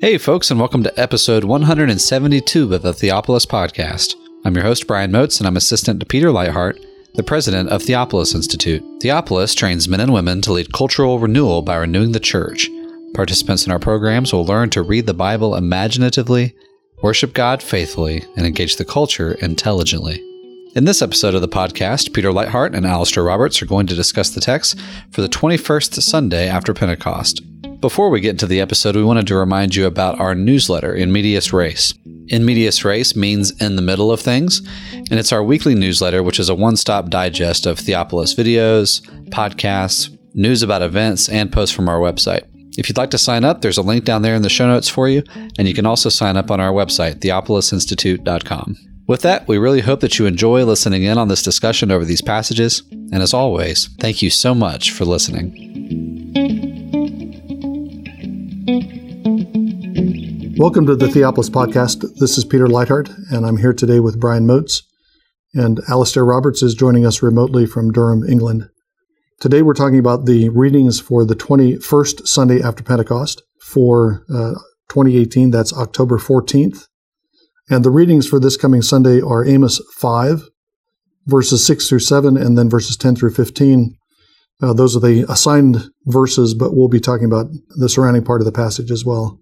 Hey, folks, and welcome to episode 172 of the Theopolis Podcast. I'm your host, Brian Moats, and I'm assistant to Peter Leithart, the president of Theopolis Institute. Theopolis trains men and women to lead cultural renewal by renewing the church. Participants in our programs will learn to read the Bible imaginatively, worship God faithfully, and engage the culture intelligently. In this episode of the podcast, Peter Leithart and Alastair Roberts are going to discuss the text for the 21st Sunday after Pentecost. Before we get into the episode, we wanted to remind you about our newsletter, In Medias Res. In Medias Res means in the middle of things, and it's our weekly newsletter, which is a one stop digest of Theopolis videos, podcasts, news about events, and posts from our website. If you'd like to sign up, there's a link down there in the show notes for you, and you can also sign up on our website, theopolisinstitute.com. With that, we really hope that you enjoy listening in on this discussion over these passages, and as always, thank you so much for listening. Welcome to the Theopolis Podcast. This is Peter Leithart, and I'm here today with Brian Moats. And Alastair Roberts is joining us remotely from Durham, England. Today we're talking about the readings for the 21st Sunday after Pentecost for uh, 2018. That's October 14th. And the readings for this coming Sunday are Amos 5, verses 6 through 7, and then verses 10 through 15. Uh, those are the assigned verses, but we'll be talking about the surrounding part of the passage as well.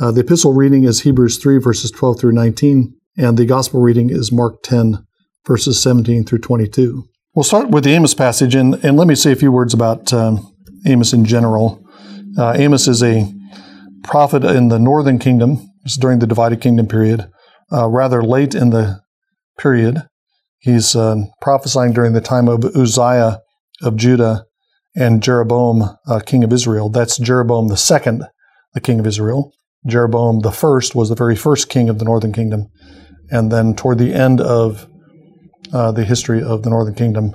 Uh, the epistle reading is Hebrews 3, verses 12 through 19, and the gospel reading is Mark 10, verses 17 through 22. We'll start with the Amos passage, and, and let me say a few words about um, Amos in general. Uh, Amos is a prophet in the northern kingdom, it's during the divided kingdom period, uh, rather late in the period. He's uh, prophesying during the time of Uzziah of Judah and Jeroboam, uh, king of Israel. That's Jeroboam the second, the king of Israel. Jeroboam the first was the very first king of the northern kingdom, and then toward the end of uh, the history of the northern kingdom,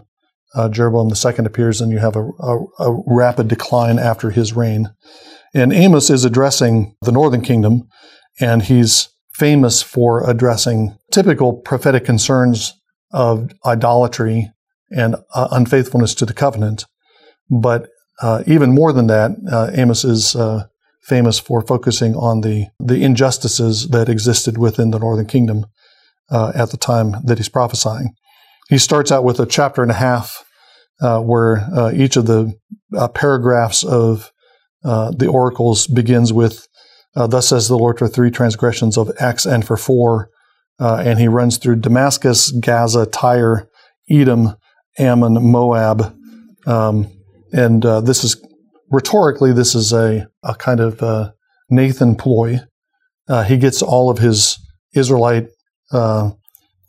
uh, Jeroboam the second appears, and you have a, a, a, rapid decline after his reign. And Amos is addressing the northern kingdom, and he's famous for addressing typical prophetic concerns of idolatry and uh, unfaithfulness to the covenant. But uh, even more than that, uh, Amos is uh, famous for focusing on the, the injustices that existed within the northern kingdom uh, at the time that he's prophesying. He starts out with a chapter and a half uh, where uh, each of the uh, paragraphs of uh, the oracles begins with, uh, Thus says the Lord for three transgressions of X and for four. and he runs through Damascus, Gaza, Tyre, Edom, Ammon, Moab. Um, and this is rhetorically, this is a, a kind of uh, Nathan ploy. Uh, he gets all of his Israelite uh,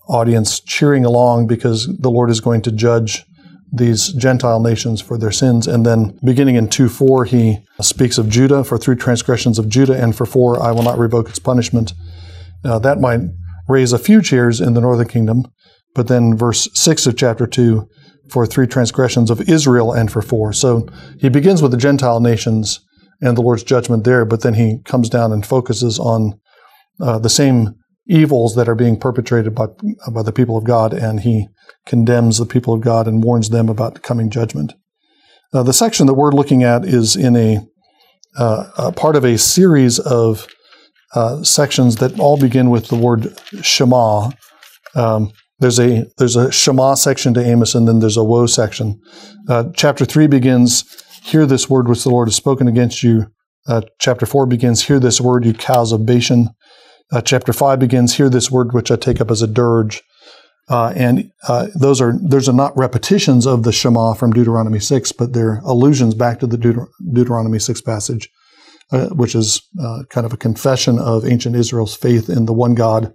audience cheering along because the Lord is going to judge these Gentile nations for their sins. And then beginning in 2 4, he speaks of Judah for three transgressions of Judah, and for four, I will not revoke its punishment. Uh, that might raise a few cheers in the northern kingdom. But then verse 6 of chapter 2 for three transgressions of Israel and for four. So he begins with the Gentile nations and the Lord's judgment there, but then he comes down and focuses on uh, the same evils that are being perpetrated by, by the people of God, and he condemns the people of God and warns them about the coming judgment. Uh, the section that we're looking at is in a, uh, a part of a series of uh, sections that all begin with the word Shema. Um, there's a there's a Shema section to Amos, and then there's a woe section. Uh, chapter three begins, "Hear this word which the Lord has spoken against you." Uh, chapter four begins, "Hear this word, you cows of Bashan." Uh, chapter five begins, "Hear this word which I take up as a dirge." Uh, and uh, those are those are not repetitions of the Shema from Deuteronomy six, but they're allusions back to the Deuter- Deuteronomy six passage, uh, which is kind of a confession of ancient Israel's faith in the one God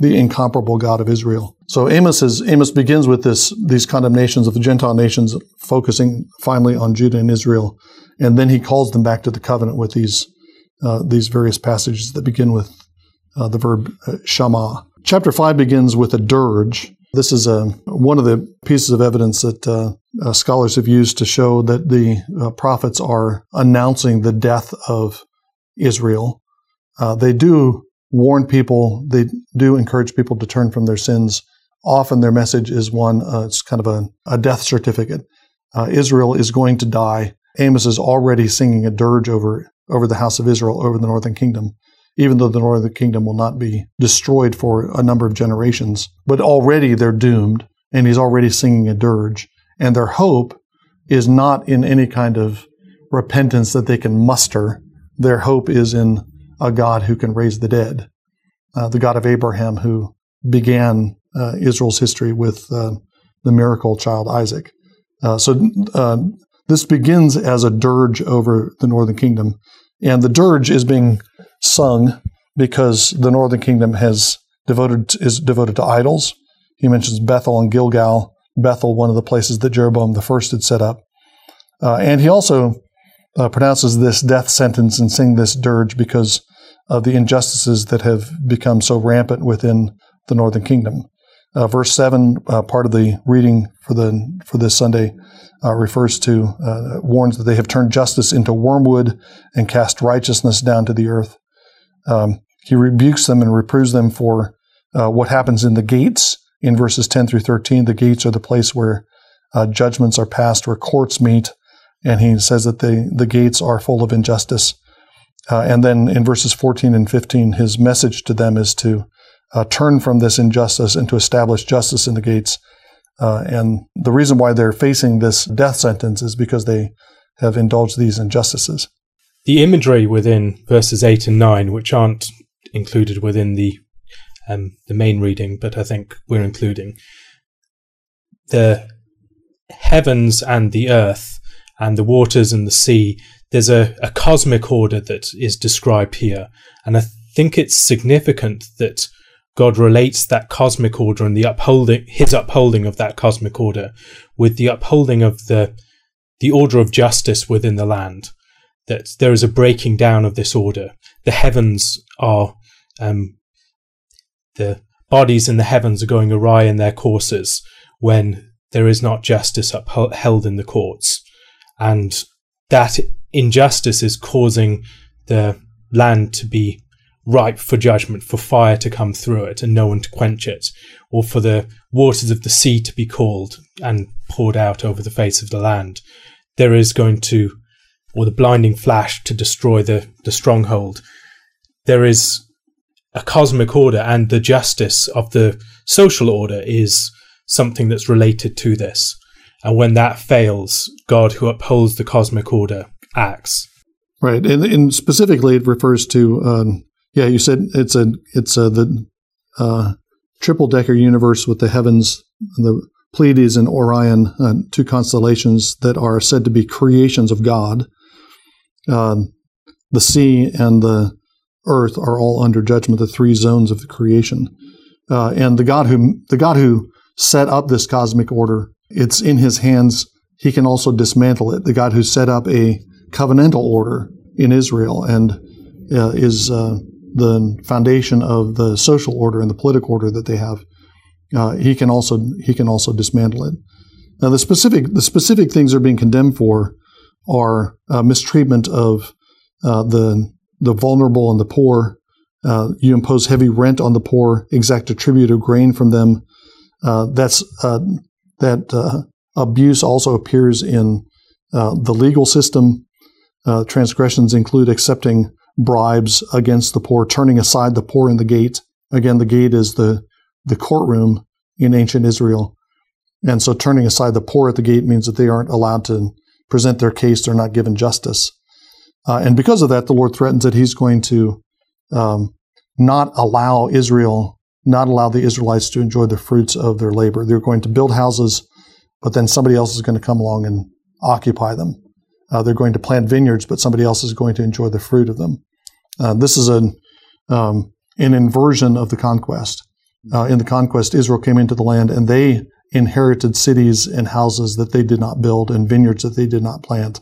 the incomparable God of Israel. So Amos is Amos begins with this these condemnations of the Gentile nations, focusing finally on Judah and Israel, and then he calls them back to the covenant with these uh, these various passages that begin with uh, the verb uh, shama. Chapter five begins with a dirge. This is a, uh, one of the pieces of evidence that uh, uh, scholars have used to show that the prophets are announcing the death of Israel. they do warn people. They do encourage people to turn from their sins. Often their message is one, uh, it's kind of a, a death certificate. Uh, Israel is going to die. Amos is already singing a dirge over over the house of Israel, over the northern kingdom, even though the northern kingdom will not be destroyed for a number of generations. But already they're doomed, and he's already singing a dirge. And their hope is not in any kind of repentance that they can muster. Their hope is in a God who can raise the dead, uh, the God of Abraham who began uh, Israel's history with uh, the miracle child Isaac. Uh, so uh, this begins as a dirge over the northern kingdom, and the dirge is being sung because the northern kingdom has devoted is devoted to idols. He mentions Bethel and Gilgal. Bethel, one of the places that Jeroboam the first had set up, uh, and he also uh, pronounces this death sentence and sing this dirge because of the injustices that have become so rampant within the northern kingdom. Uh, verse seven, uh, part of the reading for the for this Sunday, uh, refers to uh, warns that they have turned justice into wormwood and cast righteousness down to the earth. Um, he rebukes them and reproves them for uh, what happens in the gates in verses ten through thirteen. The gates are the place where uh, judgments are passed, where courts meet, and he says that the the gates are full of injustice. And then in verses fourteen and fifteen, his message to them is to uh, turn from this injustice and to establish justice in the gates. Uh, and the reason why they're facing this death sentence is because they have indulged these injustices. The imagery within verses 8 and 9, which aren't included within the um, the main reading, but I think we're including the heavens and the earth and the waters and the sea. There's a, a cosmic order that is described here. And I think it's significant that God relates that cosmic order and the upholding, his upholding of that cosmic order with the upholding of the, the order of justice within the land. That there is a breaking down of this order. The heavens are, um, the bodies in the heavens are going awry in their courses when there is not justice upheld in the courts. And that injustice is causing the land to be ripe for judgment, for fire to come through it and no one to quench it, or for the waters of the sea to be called and poured out over the face of the land. There is going to, or the blinding flash to destroy the, the stronghold. There is a cosmic order, and the justice of the social order is something that's related to this. And when that fails, God, who upholds the cosmic order, acts. Right, and, and specifically, it refers to um, yeah, you said it's a it's a the uh, triple decker universe with the heavens, the Pleiades and Orion, uh, two constellations that are said to be creations of God. Uh, the sea and the earth are all under judgment, the three zones of the creation. Uh, and the God who the God who set up this cosmic order, it's in His hands. He can also dismantle it. The God who set up a covenantal order in Israel and uh, is uh, the foundation of the social order and the political order that they have, uh, he can also he can also dismantle it. Now the specific the specific things they're being condemned for are uh, mistreatment of uh, the the vulnerable and the poor. Uh, you impose heavy rent on the poor, exact a tribute of grain from them. Uh, that's uh, that abuse also appears in the legal system. transgressions include accepting bribes against the poor, turning aside the poor in the gate. Again, the gate is the, the courtroom in ancient Israel. And so turning aside the poor at the gate means that they aren't allowed to present their case, they're not given justice. Uh, and because of that, the Lord threatens that He's going to um, not allow Israel, not allow the Israelites to enjoy the fruits of their labor. They're going to build houses, but then somebody else is going to come along and occupy them. Uh, they're going to plant vineyards, but somebody else is going to enjoy the fruit of them. Uh, this is an, um, an inversion of the conquest. Uh, in the conquest, Israel came into the land and they inherited cities and houses that they did not build and vineyards that they did not plant.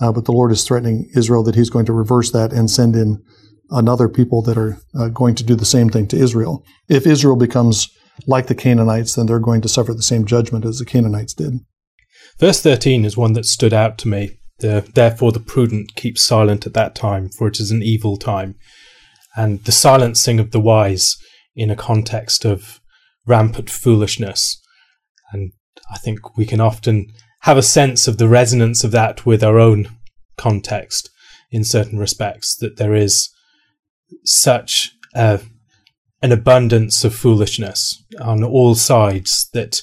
Uh, but the Lord is threatening Israel that He's going to reverse that and send in another people that are uh, going to do the same thing to Israel. If Israel becomes like the Canaanites, then they're going to suffer the same judgment as the Canaanites did. Verse 13 is one that stood out to me. The, therefore, the prudent keep silent at that time, for it is an evil time. And the silencing of the wise in a context of rampant foolishness. And I think we can often have a sense of the resonance of that with our own context. in certain respects, that there is such an abundance of foolishness on all sides that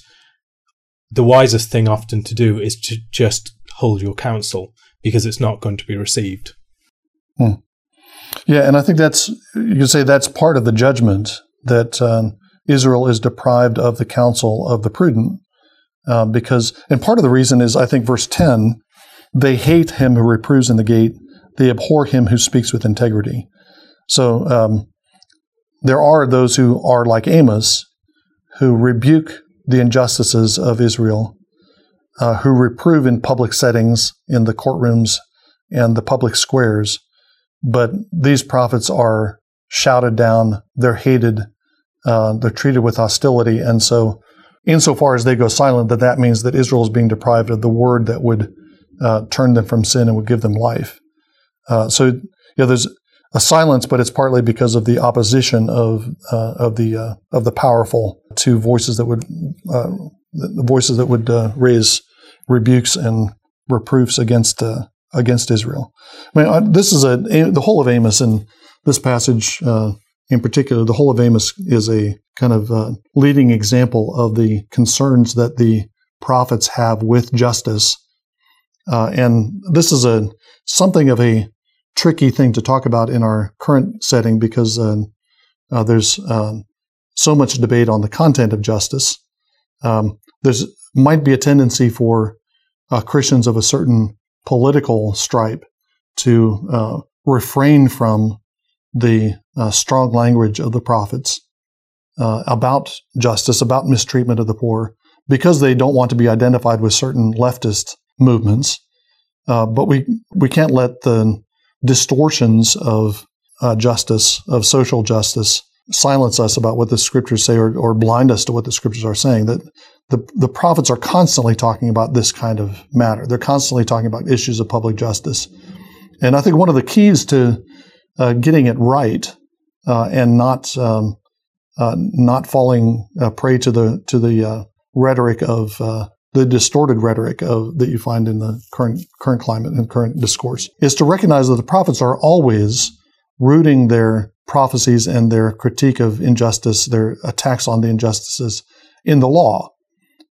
the wisest thing often to do is to just hold your counsel because it's not going to be received. Hmm. Yeah, and I think that's you can say that's part of the judgment that um, Israel is deprived of the counsel of the prudent, uh, because and part of the reason is I think verse ten, they hate him who reproves in the gate, they abhor him who speaks with integrity. So um, there are those who are like Amos, who rebuke the injustices of Israel, uh, who reprove in public settings, in the courtrooms and the public squares. But these prophets are shouted down, they're hated, uh, they're treated with hostility. And so, insofar as they go silent, that that means that Israel is being deprived of the word that would uh, turn them from sin and would give them life. Uh, so, yeah, there's a silence, but it's partly because of the opposition of uh, of the uh, of the powerful to voices that would uh, the voices that would uh, raise rebukes and reproofs against uh, against Israel. I mean, this is a the whole of Amos and this passage uh, in particular. The whole of Amos is a kind of leading example of the concerns that the prophets have with justice, and this is a something of a tricky thing to talk about in our current setting because uh, uh, there's um, so much debate on the content of justice. Um, there's might be a tendency for uh, Christians of a certain political stripe to uh, refrain from the uh, strong language of the prophets uh, about justice, about mistreatment of the poor, because they don't want to be identified with certain leftist movements. but we we can't let the distortions of uh, justice, of social justice, silence us about what the scriptures say or, or blind us to what the scriptures are saying. That the, the prophets are constantly talking about this kind of matter. They're constantly talking about issues of public justice. And I think one of the keys to uh, getting it right uh, and not um, uh, not falling uh, prey to the to the uh, rhetoric of uh, the distorted rhetoric of, that you find in the current current climate and current discourse is to recognize that the prophets are always rooting their prophecies and their critique of injustice, their attacks on the injustices, in the law.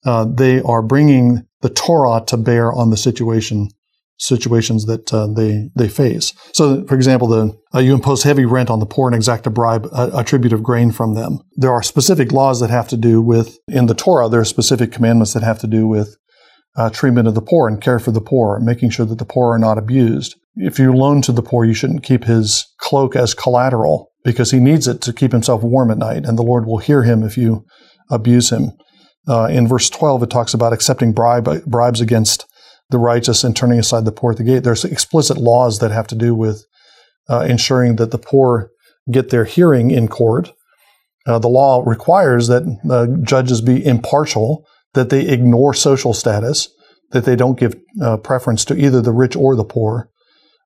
Uh, they are bringing the Torah to bear on the situation situations that uh, they they face. So, for example, the uh, you impose heavy rent on the poor and exact a bribe, a, a, tribute of grain from them. There are specific laws that have to do with in the Torah. There are specific commandments that have to do with uh, treatment of the poor and care for the poor, making sure that the poor are not abused. If you loan to the poor, you shouldn't keep his cloak as collateral because he needs it to keep himself warm at night, and the Lord will hear him if you abuse him. Uh, in verse 12, it talks about accepting bribe, bribes against the righteous and turning aside the poor at the gate. There's explicit laws that have to do with uh, ensuring that the poor get their hearing in court. Uh, the law requires that uh, judges be impartial, that they ignore social status, that they don't give uh, preference to either the rich or the poor.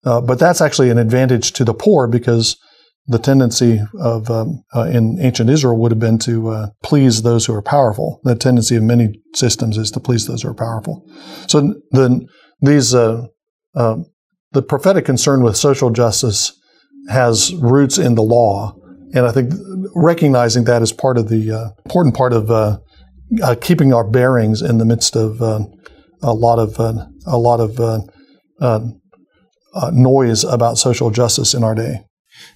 Uh, but that's actually an advantage to the poor because the tendency of um, uh, in ancient Israel would have been to uh, please those who are powerful. The tendency of many systems is to please those who are powerful. So then these uh, um, the prophetic concern with social justice has roots in the law, and I think recognizing that is part of the uh, important part of uh, uh, keeping our bearings in the midst of a lot of a lot of noise about social justice in our day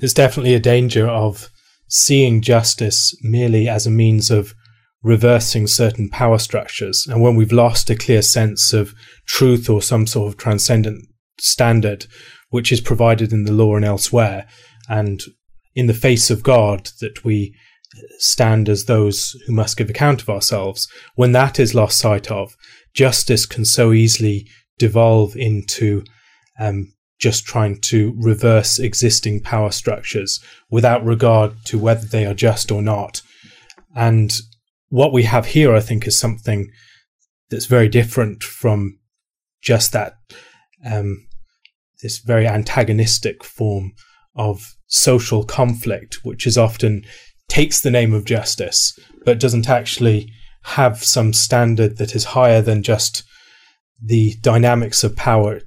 there's definitely a danger of seeing justice merely as a means of reversing certain power structures. And when we've lost a clear sense of truth or some sort of transcendent standard, which is provided in the law and elsewhere, and in the face of God, that we stand as those who must give account of ourselves, when that is lost sight of, justice can so easily devolve into um, just trying to reverse existing power structures without regard to whether they are just or not. And what we have here, I think, is something that's very different from just that, um, this very antagonistic form of social conflict, which is often takes the name of justice, but doesn't actually have some standard that is higher than just the dynamics of power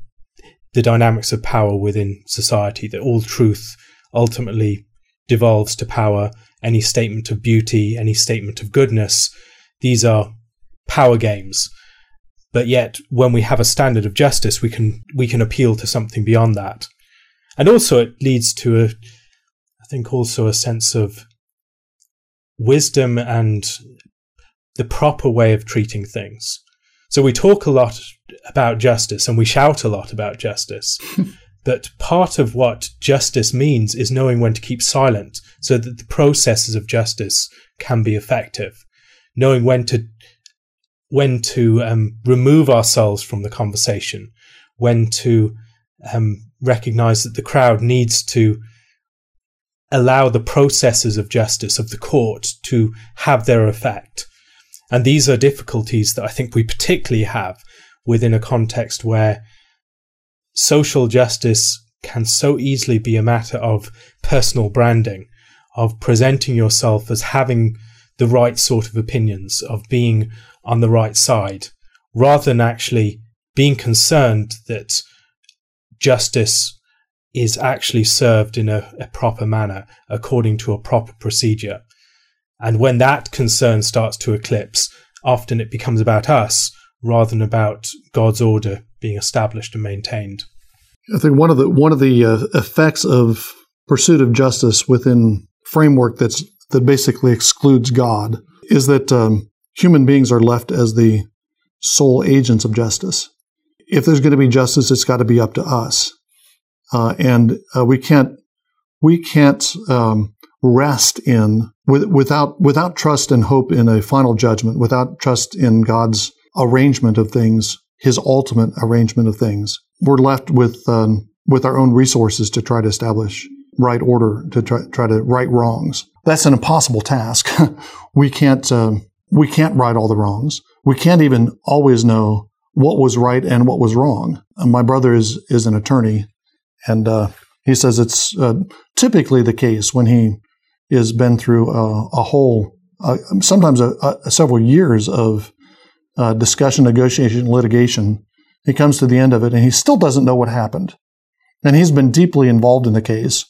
the dynamics of power within society, that all truth ultimately devolves to power. Any statement of beauty, any statement of goodness, these are power games. But yet, when we have a standard of justice, we can we can appeal to something beyond that, and also it leads to a, I think, also a sense of wisdom and the proper way of treating things. So we talk a lot about justice and we shout a lot about justice. but part of what justice means is knowing when to keep silent so that the processes of justice can be effective. Knowing when to when to um, remove ourselves from the conversation, when to um, recognize that the crowd needs to allow the processes of justice of the court to have their effect. And these are difficulties that I think we particularly have within a context where social justice can so easily be a matter of personal branding, of presenting yourself as having the right sort of opinions, of being on the right side, rather than actually being concerned that justice is actually served in a, a, proper manner according to a proper procedure. And when that concern starts to eclipse, often it becomes about us rather than about God's order being established and maintained. I think one of the one of the uh, effects of pursuit of justice within framework that's that basically excludes God is that um, human beings are left as the sole agents of justice. If there's going to be justice, it's got to be up to us, uh, and uh, we can't we can't um, rest in with, without without trust and hope in a final judgment, without trust in God's arrangement of things, His ultimate arrangement of things. We're left with um, with our own resources to try to establish right order, to try, try to right wrongs. That's an impossible task. we can't um, we can't right all the wrongs. We can't even always know what was right and what was wrong. And my brother is is an attorney, and uh, he says it's uh, typically the case when he has been through a, a whole, uh, sometimes a, a, several years of uh, discussion, negotiation, litigation. He comes to the end of it and he still doesn't know what happened. And he's been deeply involved in the case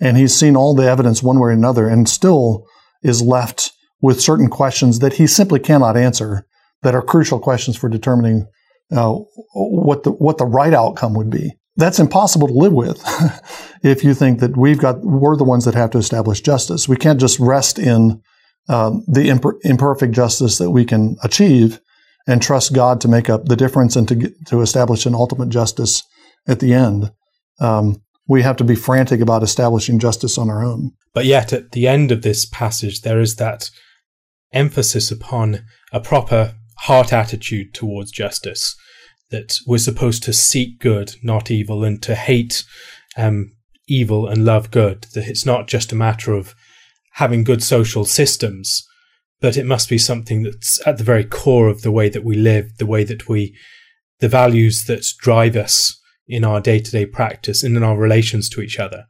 and he's seen all the evidence one way or another and still is left with certain questions that he simply cannot answer that are crucial questions for determining uh, what the what the right outcome would be that's impossible to live with if you think that we've got we're the ones that have to establish justice. We can't just rest in uh, the imper- imperfect justice that we can achieve and trust God to make up the difference and to to establish an ultimate justice at the end. Um, we have to be frantic about establishing justice on our own. But yet, at the end of this passage, there is that emphasis upon a proper heart attitude towards justice that we're supposed to seek good, not evil, and to hate um, evil and love good. That it's not just a matter of having good social systems, but it must be something that's at the very core of the way that we live, the way that we, the values that drive us in our day to day practice and in our relations to each other.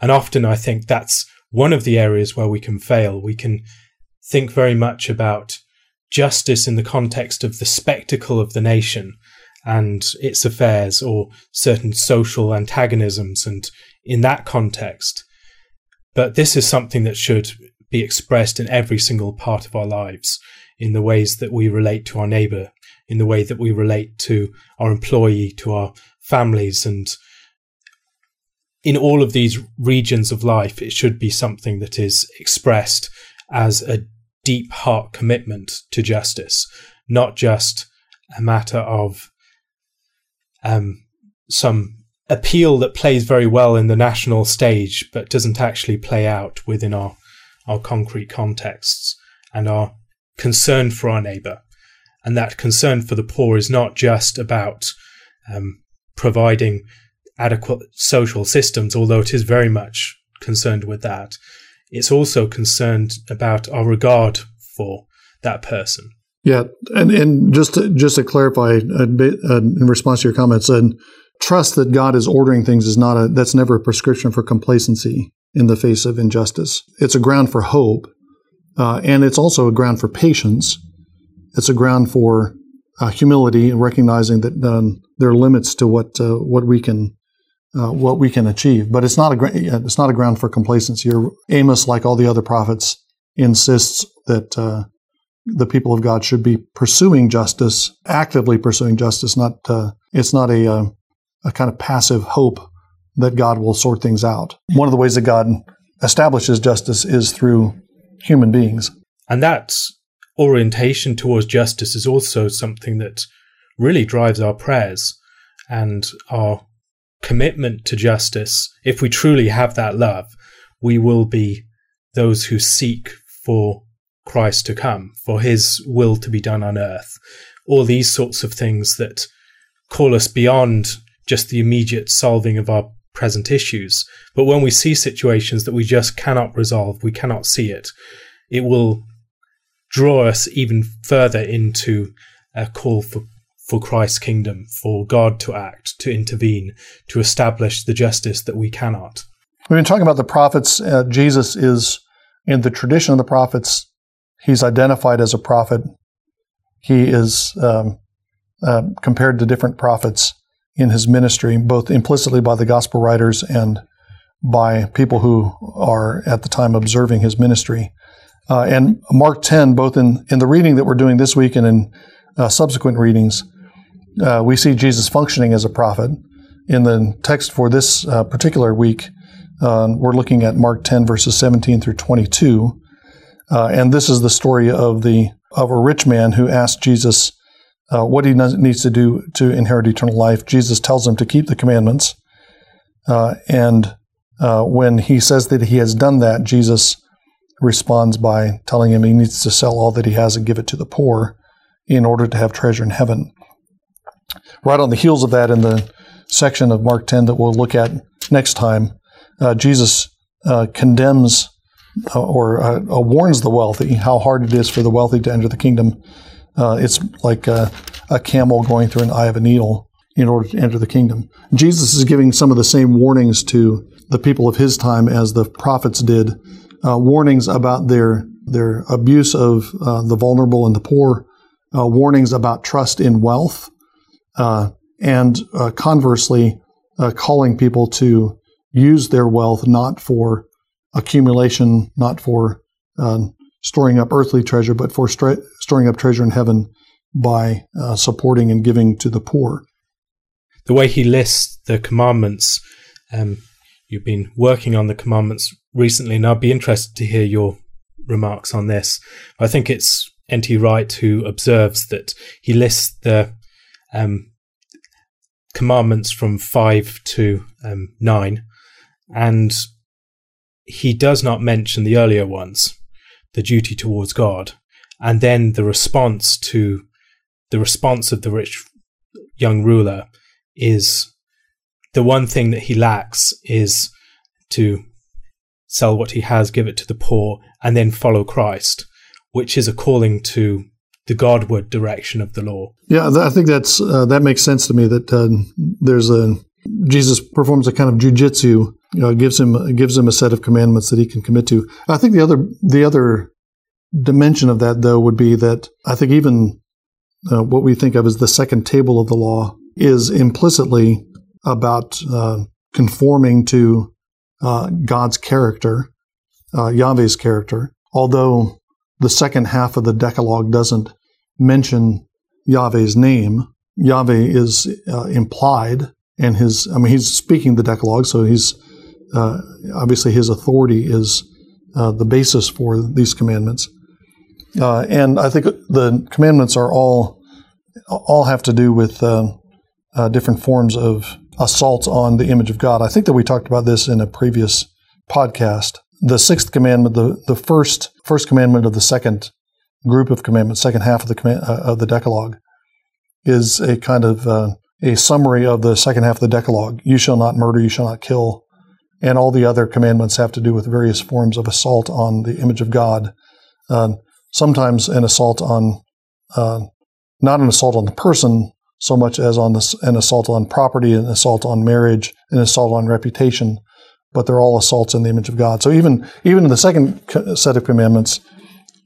And often I think that's one of the areas where we can fail. We can think very much about justice in the context of the spectacle of the nation and its affairs or certain social antagonisms and in that context. But this is something that should be expressed in every single part of our lives in the ways that we relate to our neighbor, in the way that we relate to our employee, to our families, and in all of these regions of life, it should be something that is expressed as a deep heart commitment to justice, not just a matter of um, some appeal that plays very well in the national stage, but doesn't actually play out within our, our concrete contexts and our concern for our neighbour. And that concern for the poor is not just about um, providing adequate social systems, although it is very much concerned with that. It's also concerned about our regard for that person. Yeah, and and just to, just to clarify, uh, uh, in response to your comments, and trust that God is ordering things is not a that's never a prescription for complacency in the face of injustice. It's a ground for hope, uh, and it's also a ground for patience. It's a ground for uh, humility and recognizing that um, there are limits to what uh, what we can uh, what we can achieve. But it's not a it's not a ground for complacency. Amos, like all the other prophets, insists that uh, the people of God should be pursuing justice, actively pursuing justice. Not uh, it's not a a kind of passive hope that God will sort things out. One of the ways that God establishes justice is through human beings, and that orientation towards justice is also something that really drives our prayers and our commitment to justice. If we truly have that love, we will be those who seek for Christ to come, for his will to be done on earth. All these sorts of things that call us beyond just the immediate solving of our present issues. But when we see situations that we just cannot resolve, we cannot see it, it will draw us even further into a call for for Christ's kingdom, for God to act, to intervene, to establish the justice that we cannot. We've been talking about the prophets. Uh, Jesus is, in the tradition of the prophets, he's identified as a prophet. He is um, uh, compared to different prophets in his ministry, both implicitly by the gospel writers and by people who are at the time observing his ministry. Uh, and Mark 10, both in, in the reading that we're doing this week and in uh, subsequent readings, uh, we see Jesus functioning as a prophet. In the text for this uh, particular week, uh, we're looking at Mark 10, verses 17 through 22. Uh, and this is the story of the of a rich man who asked Jesus uh, what he needs to do to inherit eternal life. Jesus tells him to keep the commandments. Uh, and uh, when he says that he has done that, Jesus responds by telling him he needs to sell all that he has and give it to the poor in order to have treasure in heaven. Right on the heels of that, in the section of Mark 10 that we'll look at next time, uh, Jesus uh, condemns uh, or warns the wealthy how hard it is for the wealthy to enter the kingdom. Uh, it's like a, a, camel going through an eye of a needle in order to enter the kingdom. Jesus is giving some of the same warnings to the people of his time as the prophets did, uh, warnings about their their abuse of uh, the vulnerable and the poor, warnings about trust in wealth, and conversely, calling people to use their wealth not for accumulation, not for uh, storing up earthly treasure, but for stra- storing up treasure in heaven by uh, supporting and giving to the poor. The way he lists the commandments, um, you've been working on the commandments recently, and I'd be interested to hear your remarks on this. I think it's N.T. Wright who observes that he lists the um, commandments from 5 to um, 9, and he does not mention the earlier ones, the duty towards God, and then the response to the response of the rich young ruler is the one thing that he lacks is to sell what he has, give it to the poor, and then follow Christ, which is a calling to the Godward direction of the law. Yeah, I think that's uh, that makes sense to me. That uh, there's a Jesus performs a kind of jujitsu you know, gives him gives him a set of commandments that he can commit to. I think the other the other dimension of that though would be that I think even uh, what we think of as the second table of the law is implicitly about uh, conforming to uh, God's character, uh, Yahweh's character. Although the second half of the Decalogue doesn't mention Yahweh's name, Yahweh is uh, implied, and his I mean he's speaking the Decalogue, so he's uh, obviously his authority is the basis for these commandments. Uh, and I think the commandments are all all have to do with uh, uh, different forms of assault on the image of God. I think that we talked about this in a previous podcast. The sixth commandment, the, the first first commandment of the second group of commandments, second half of the command, uh, of the Decalogue, is a kind of a summary of the second half of the Decalogue. You shall not murder. You shall not kill and all the other commandments have to do with various forms of assault on the image of God. Uh, sometimes an assault on, uh, not an assault on the person so much as on this, an assault on property, an assault on marriage, an assault on reputation, but they're all assaults in the image of God. So even even in the second set of commandments,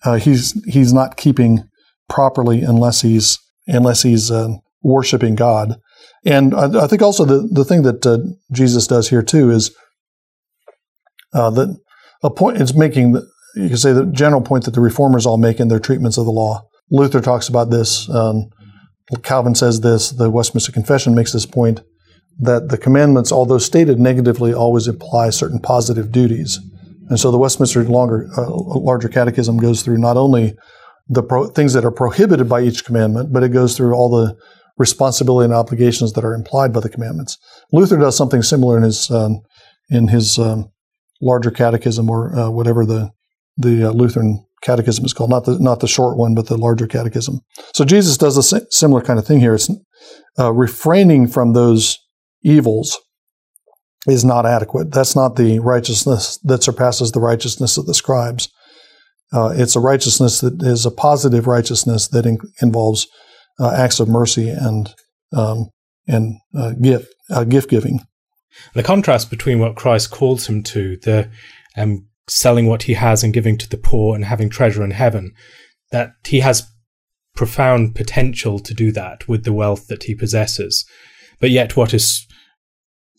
uh, he's he's not keeping properly unless he's unless he's uh, worshiping God. And I, I, think also the, the thing that uh, Jesus does here too is uh, that a point it's making, you can say the general point that the reformers all make in their treatments of the law. Luther talks about this. Um, Calvin says this. The Westminster Confession makes this point that the commandments, although stated negatively, always imply certain positive duties. And so the Westminster longer, uh, larger catechism goes through not only the pro- things that are prohibited by each commandment, but it goes through all the responsibility and obligations that are implied by the commandments. Luther does something similar in his um, in his um, larger catechism or uh, whatever the the uh, Lutheran catechism is called, not the not the short one, but the larger catechism. So Jesus does a similar kind of thing here. It's uh, refraining from those evils is not adequate. That's not the righteousness that surpasses the righteousness of the scribes. Uh, it's a righteousness that is a positive righteousness that in- involves uh, acts of mercy and um, and uh, gift uh, gift giving. The contrast between what Christ calls him to, the um, selling what he has and giving to the poor and having treasure in heaven, that he has profound potential to do that with the wealth that he possesses. But yet, what is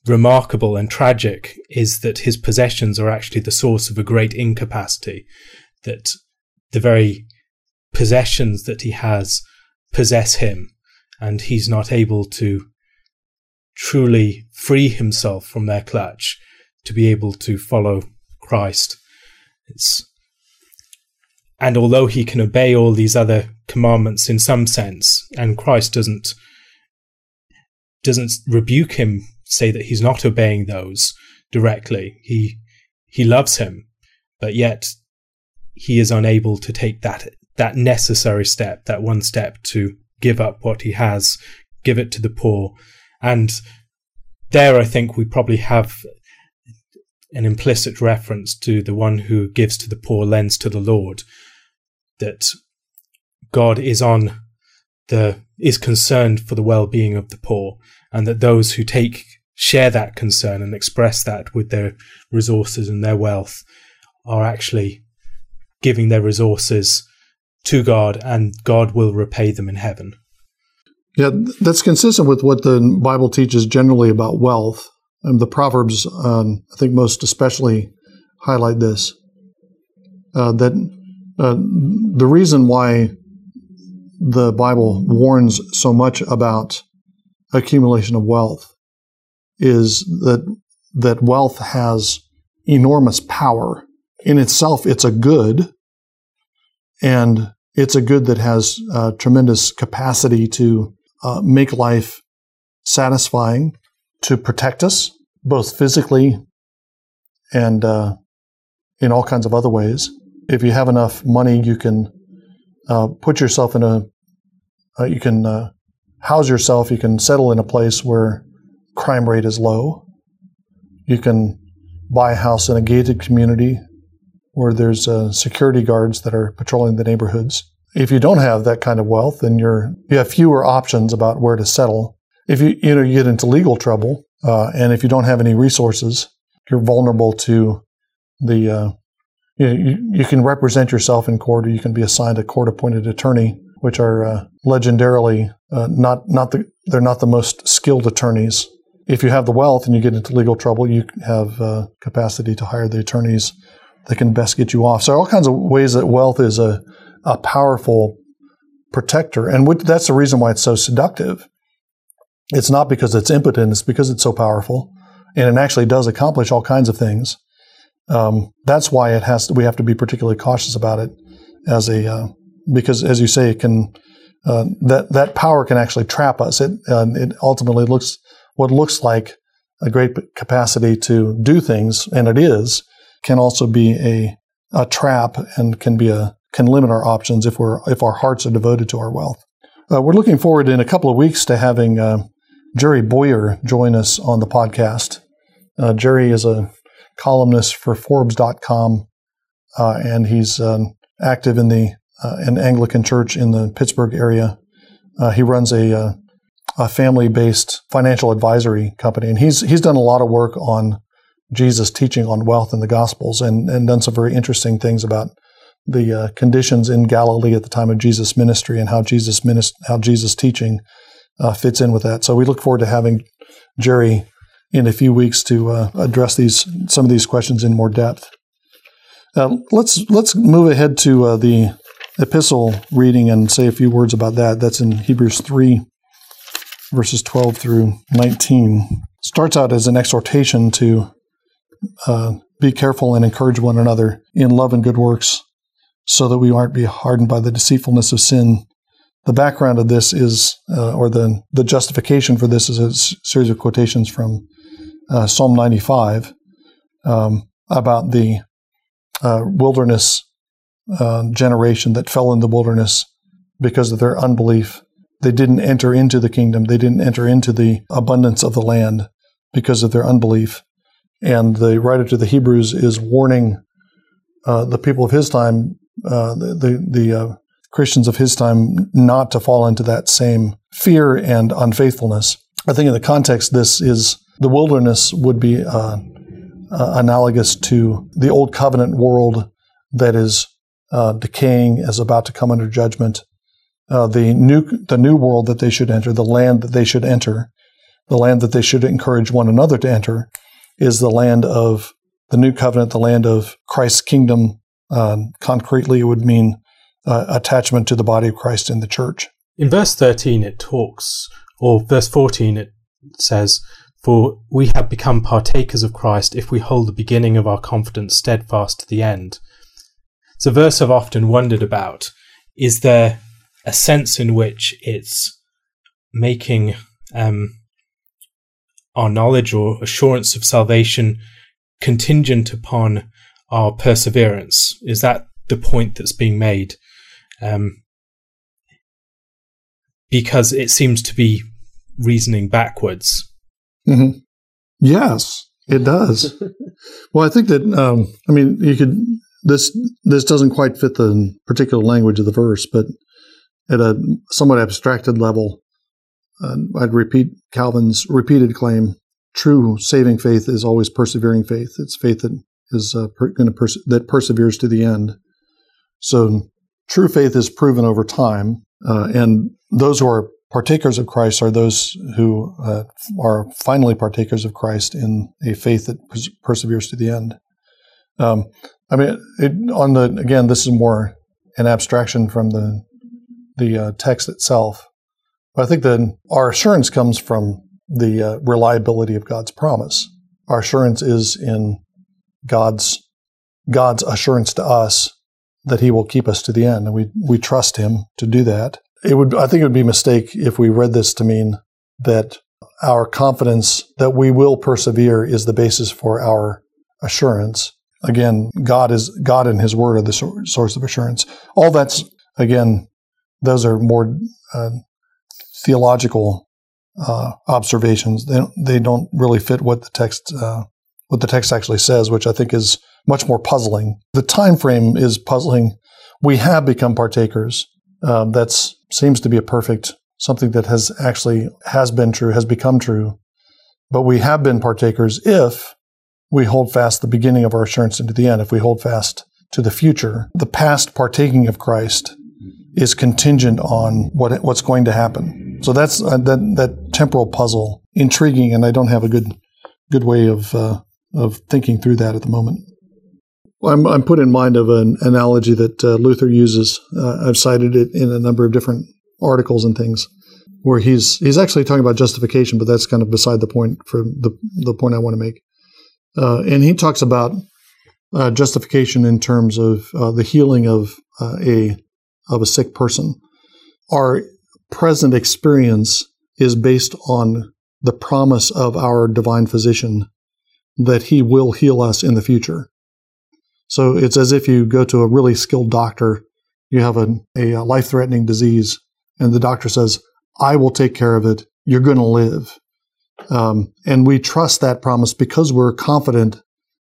remarkable and tragic is that his possessions are actually the source of a great incapacity, that the very possessions that he has possess him, and he's not able to truly free himself from their clutch to be able to follow Christ. It's and although he can obey all these other commandments in some sense, and Christ doesn't doesn't rebuke him, say that he's not obeying those directly. He he loves him, but yet he is unable to take that that necessary step, that one step to give up what he has, give it to the poor. And there I think we probably have an implicit reference to the one who gives to the poor lends to the Lord, that God is on the is concerned for the well-being of the poor, and that those who take share that concern and express that with their resources and their wealth are actually giving their resources to God, and God will repay them in heaven. Yeah, that's consistent with what the Bible teaches generally about wealth. And the Proverbs, um, I think, most especially highlight this. Uh, that uh, the reason why the Bible warns so much about accumulation of wealth is that that wealth has enormous power. In itself, it's a good, and it's a good that has uh, tremendous capacity to uh, make life satisfying, to protect us, both physically and uh, in all kinds of other ways. If you have enough money, you can uh, put yourself in a, uh, you can uh, house yourself, you can settle in a place where crime rate is low. You can buy a house in a gated community where there's uh, security guards that are patrolling the neighborhoods. If you don't have that kind of wealth, then you're you have fewer options about where to settle. If you you know you get into legal trouble, uh, and if you don't have any resources, you're vulnerable to the. Uh, you, you, can represent yourself in court, or you can be assigned a court-appointed attorney, which are uh, legendarily uh, not not the they're not the most skilled attorneys. If you have the wealth and you get into legal trouble, you have uh, capacity to hire the attorneys that can best get you off. So all kinds of ways that wealth is a, a powerful protector. And that's the reason why it's so seductive. It's not because it's impotent, it's because it's so powerful. And it actually does accomplish all kinds of things. Um, that's why it has to, we have to be particularly cautious about it as a, uh, because as you say, it can, uh, that, that power can actually trap us. It, uh, it ultimately looks, what looks like a great capacity to do things, and it is, can also be a, a trap and can be a can limit our options if we're if our hearts are devoted to our wealth. Uh, we're looking forward in a couple of weeks to having uh, Jerry Bowyer join us on the podcast. Uh, Jerry is a columnist for Forbes.com, uh, and he's um, active in the uh, an Anglican church in the Pittsburgh area. Uh, he runs a, a family-based financial advisory company, and he's he's done a lot of work on Jesus' teaching on wealth in the Gospels and, and done some very interesting things about the uh, conditions in Galilee at the time of Jesus' ministry and how Jesus minist- how Jesus' teaching uh, fits in with that. So we look forward to having Jerry in a few weeks to uh, address these some of these questions in more depth. Uh, let's let's move ahead to uh, the epistle reading and say a few words about that. That's in Hebrews three, verses twelve through nineteen. Starts out as an exhortation to uh, be careful and encourage one another in love and good works, so that we aren't be hardened by the deceitfulness of sin. The background of this is, uh, or the the justification for this is a series of quotations from uh, Psalm 95 um, about the uh, wilderness uh, generation that fell in the wilderness because of their unbelief. They didn't enter into the kingdom. They didn't enter into the abundance of the land because of their unbelief. And the writer to the Hebrews is warning uh, the people of his time, uh, the the, the Christians of his time, not to fall into that same fear and unfaithfulness. I think in the context, this is the wilderness would be uh, uh, analogous to the old covenant world that is uh, decaying, is about to come under judgment. Uh, the new the new world that they should enter, the land that they should enter, the land that they should encourage one another to enter, is the land of the new covenant, the land of Christ's kingdom. Uh, concretely, it would mean uh, attachment to the body of Christ in the church. In verse 13, it talks, or verse 14, it says, For we have become partakers of Christ if we hold the beginning of our confidence steadfast to the end. It's a verse I've often wondered about. Is there a sense in which it's making um, our knowledge or assurance of salvation contingent upon our perseverance? Is that the point that's being made? Um, because it seems to be reasoning backwards. Mm-hmm. Yes, it does. well, I think that um, I mean you could this this doesn't quite fit the particular language of the verse, but at a somewhat abstracted level, uh, I'd repeat Calvin's repeated claim: true saving faith is always persevering faith. It's faith that is uh, per, going to pers- that perseveres to the end. So, true faith is proven over time, uh, and those who are partakers of Christ are those who uh, are finally partakers of Christ in a faith that pers- perseveres to the end. Um, I mean, it, on the again, this is more an abstraction from the the uh, text itself, but I think that our assurance comes from the uh, reliability of God's promise. Our assurance is in God's God's assurance to us that He will keep us to the end, and we we trust Him to do that. It would, I think, it would be a mistake if we read this to mean that our confidence that we will persevere is the basis for our assurance. Again, God is God and His Word are the source of assurance. All that's again, those are more uh, theological uh, observations. They don't, they don't really fit what the text uh, what the text actually says, which I think is much more puzzling. The time frame is puzzling. We have become partakers. Um, that's seems to be a perfect something that has actually has been true, has become true. But we have been partakers if we hold fast the beginning of our assurance into the end, if we hold fast to the future. The past partaking of Christ is contingent on what what's going to happen. So that's uh, that that temporal puzzle intriguing, and I don't have a good good way of uh, of thinking through that at the moment. I'm, I'm put in mind of an analogy that uh, Luther uses. Uh, I've cited it in a number of different articles and things, where he's he's actually talking about justification, but that's kind of beside the point for the the point I want to make. Uh, and he talks about uh, justification in terms of uh, the healing of uh, a of a sick person. Our present experience is based on the promise of our divine physician that he will heal us in the future. So it's as if you go to a really skilled doctor, you have a, a life threatening disease, and the doctor says, I will take care of it. You're going to live. Um, and we trust that promise because we're confident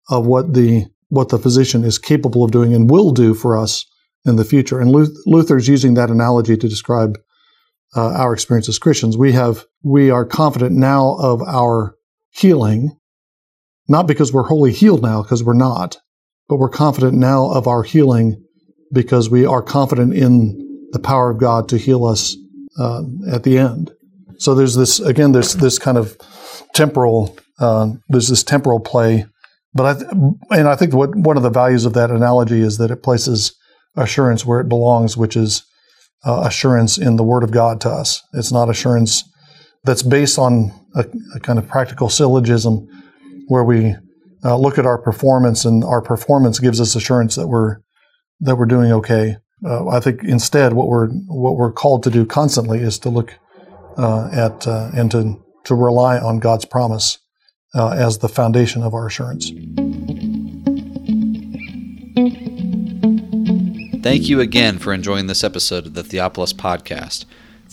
of what the what the physician is capable of doing and will do for us in the future. And Luther Luther's using that analogy to describe uh, our experience as Christians. We have we are confident now of our healing, not because we're wholly healed now, because we're not, but we're confident now of our healing because we are confident in the power of God to heal us uh, at the end. So there's this again. There's this kind of temporal. Uh, there's this temporal play, but I th- and I think what one of the values of that analogy is that it places assurance where it belongs, which is uh, assurance in the Word of God to us. It's not assurance that's based on a, a kind of practical syllogism where we uh, look at our performance and our performance gives us assurance that we're that we're doing okay. Uh, I think instead, what we're what we're called to do constantly is to look uh, at uh, and to to rely on God's promise uh, as the foundation of our assurance. Thank you again for enjoying this episode of the Theopolis Podcast.